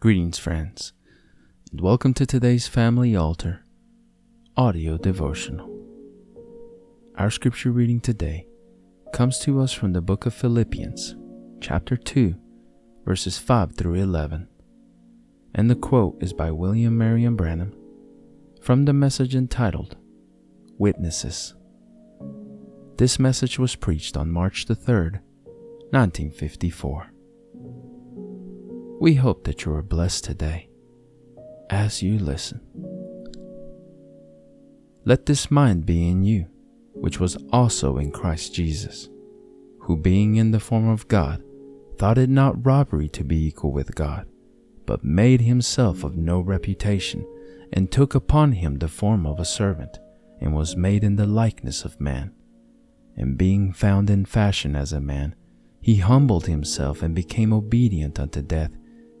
Greetings, friends, and welcome to today's Family Altar audio devotional. Our scripture reading today comes to us from the book of Philippians, chapter 2, verses 5 through 11. And the quote is by William Marrion Branham from the message entitled Witnesses. This message was preached on March the 3rd, 1954. We hope that you are blessed today as you listen. Let this mind be in you, which was also in Christ Jesus, who being in the form of God, thought it not robbery to be equal with God, but made himself of no reputation, and took upon him the form of a servant, and was made in the likeness of man. And being found in fashion as a man, he humbled himself and became obedient unto death,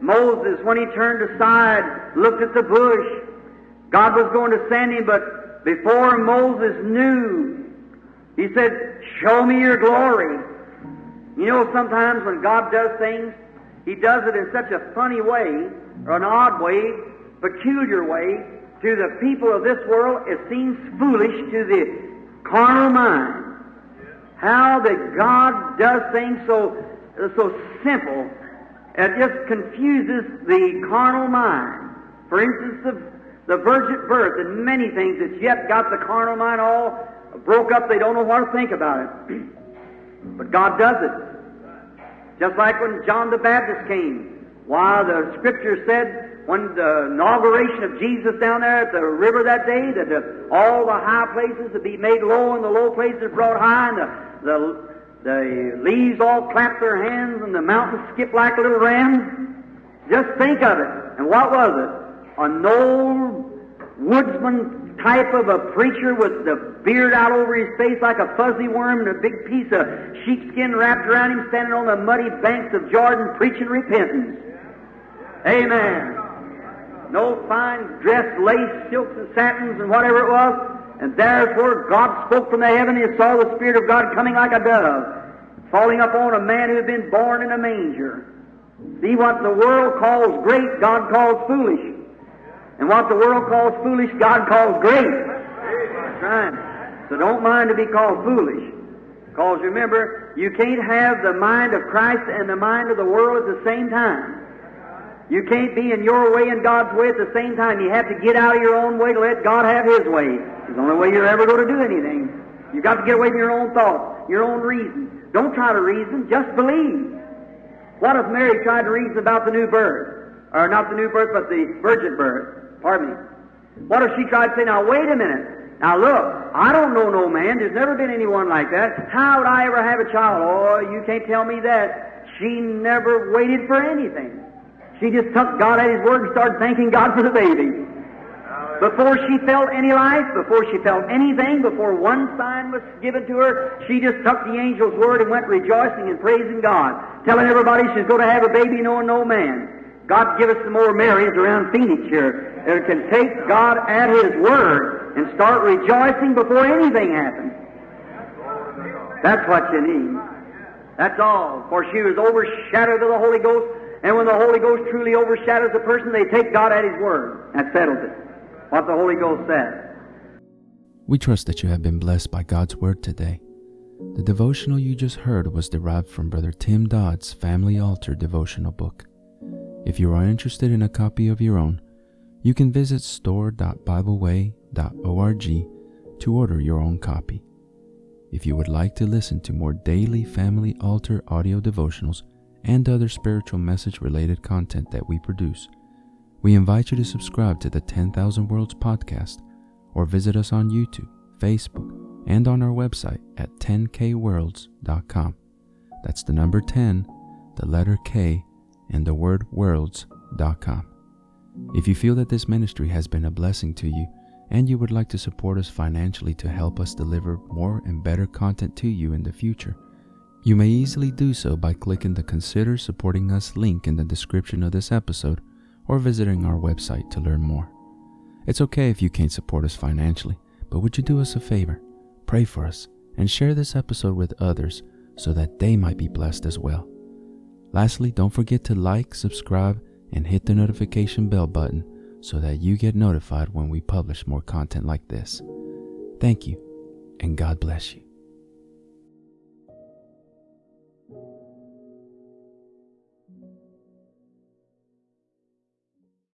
Moses, when he turned aside, looked at the bush. God was going to send him, but before Moses knew, he said, Show me your glory. You know, sometimes when God does things, he does it in such a funny way, or an odd way, peculiar way, to the people of this world, it seems foolish to the carnal mind. How that God does things so, so simple it just confuses the carnal mind. For instance, the, the virgin birth and many things that's yet got the carnal mind all broke up. They don't know what to think about it. but God does it. Just like when John the Baptist came. Why, the scripture said when the inauguration of Jesus down there at the river that day, that the, all the high places would be made low and the low places brought high, and the, the the leaves all clap their hands and the mountains skip like little rams. Just think of it. And what was it? An old woodsman type of a preacher with the beard out over his face like a fuzzy worm and a big piece of sheepskin wrapped around him standing on the muddy banks of Jordan preaching repentance. Amen. No fine dress, lace, silks and satins and whatever it was. And therefore God spoke from the heaven, and he saw the Spirit of God coming like a dove, falling upon a man who had been born in a manger. See what the world calls great, God calls foolish. And what the world calls foolish, God calls great. Right. So don't mind to be called foolish. Because remember, you can't have the mind of Christ and the mind of the world at the same time. You can't be in your way and God's way at the same time. You have to get out of your own way to let God have His way. It's the only way you're ever going to do anything. You've got to get away from your own thoughts, your own reason. Don't try to reason, just believe. What if Mary tried to reason about the new birth? Or not the new birth, but the virgin birth. Pardon me. What if she tried to say, now wait a minute. Now look, I don't know no man. There's never been anyone like that. How would I ever have a child? Oh, you can't tell me that. She never waited for anything. She just took God at His word and started thanking God for the baby. Before she felt any life, before she felt anything, before one sign was given to her, she just took the angel's word and went rejoicing and praising God, telling everybody she's going to have a baby knowing no man. God give us some more Marys around Phoenix here that can take God at His word and start rejoicing before anything happens. That's what you need. That's all. For she was overshadowed of the Holy Ghost and when the Holy Ghost truly overshadows a person, they take God at His word. That settles it. What the Holy Ghost says. We trust that you have been blessed by God's word today. The devotional you just heard was derived from Brother Tim Dodd's Family Altar devotional book. If you are interested in a copy of your own, you can visit store.bibleway.org to order your own copy. If you would like to listen to more daily Family Altar audio devotionals, and other spiritual message related content that we produce, we invite you to subscribe to the 10,000 Worlds podcast or visit us on YouTube, Facebook, and on our website at 10kworlds.com. That's the number 10, the letter K, and the word worlds.com. If you feel that this ministry has been a blessing to you and you would like to support us financially to help us deliver more and better content to you in the future, you may easily do so by clicking the Consider Supporting Us link in the description of this episode or visiting our website to learn more. It's okay if you can't support us financially, but would you do us a favor? Pray for us and share this episode with others so that they might be blessed as well. Lastly, don't forget to like, subscribe, and hit the notification bell button so that you get notified when we publish more content like this. Thank you, and God bless you.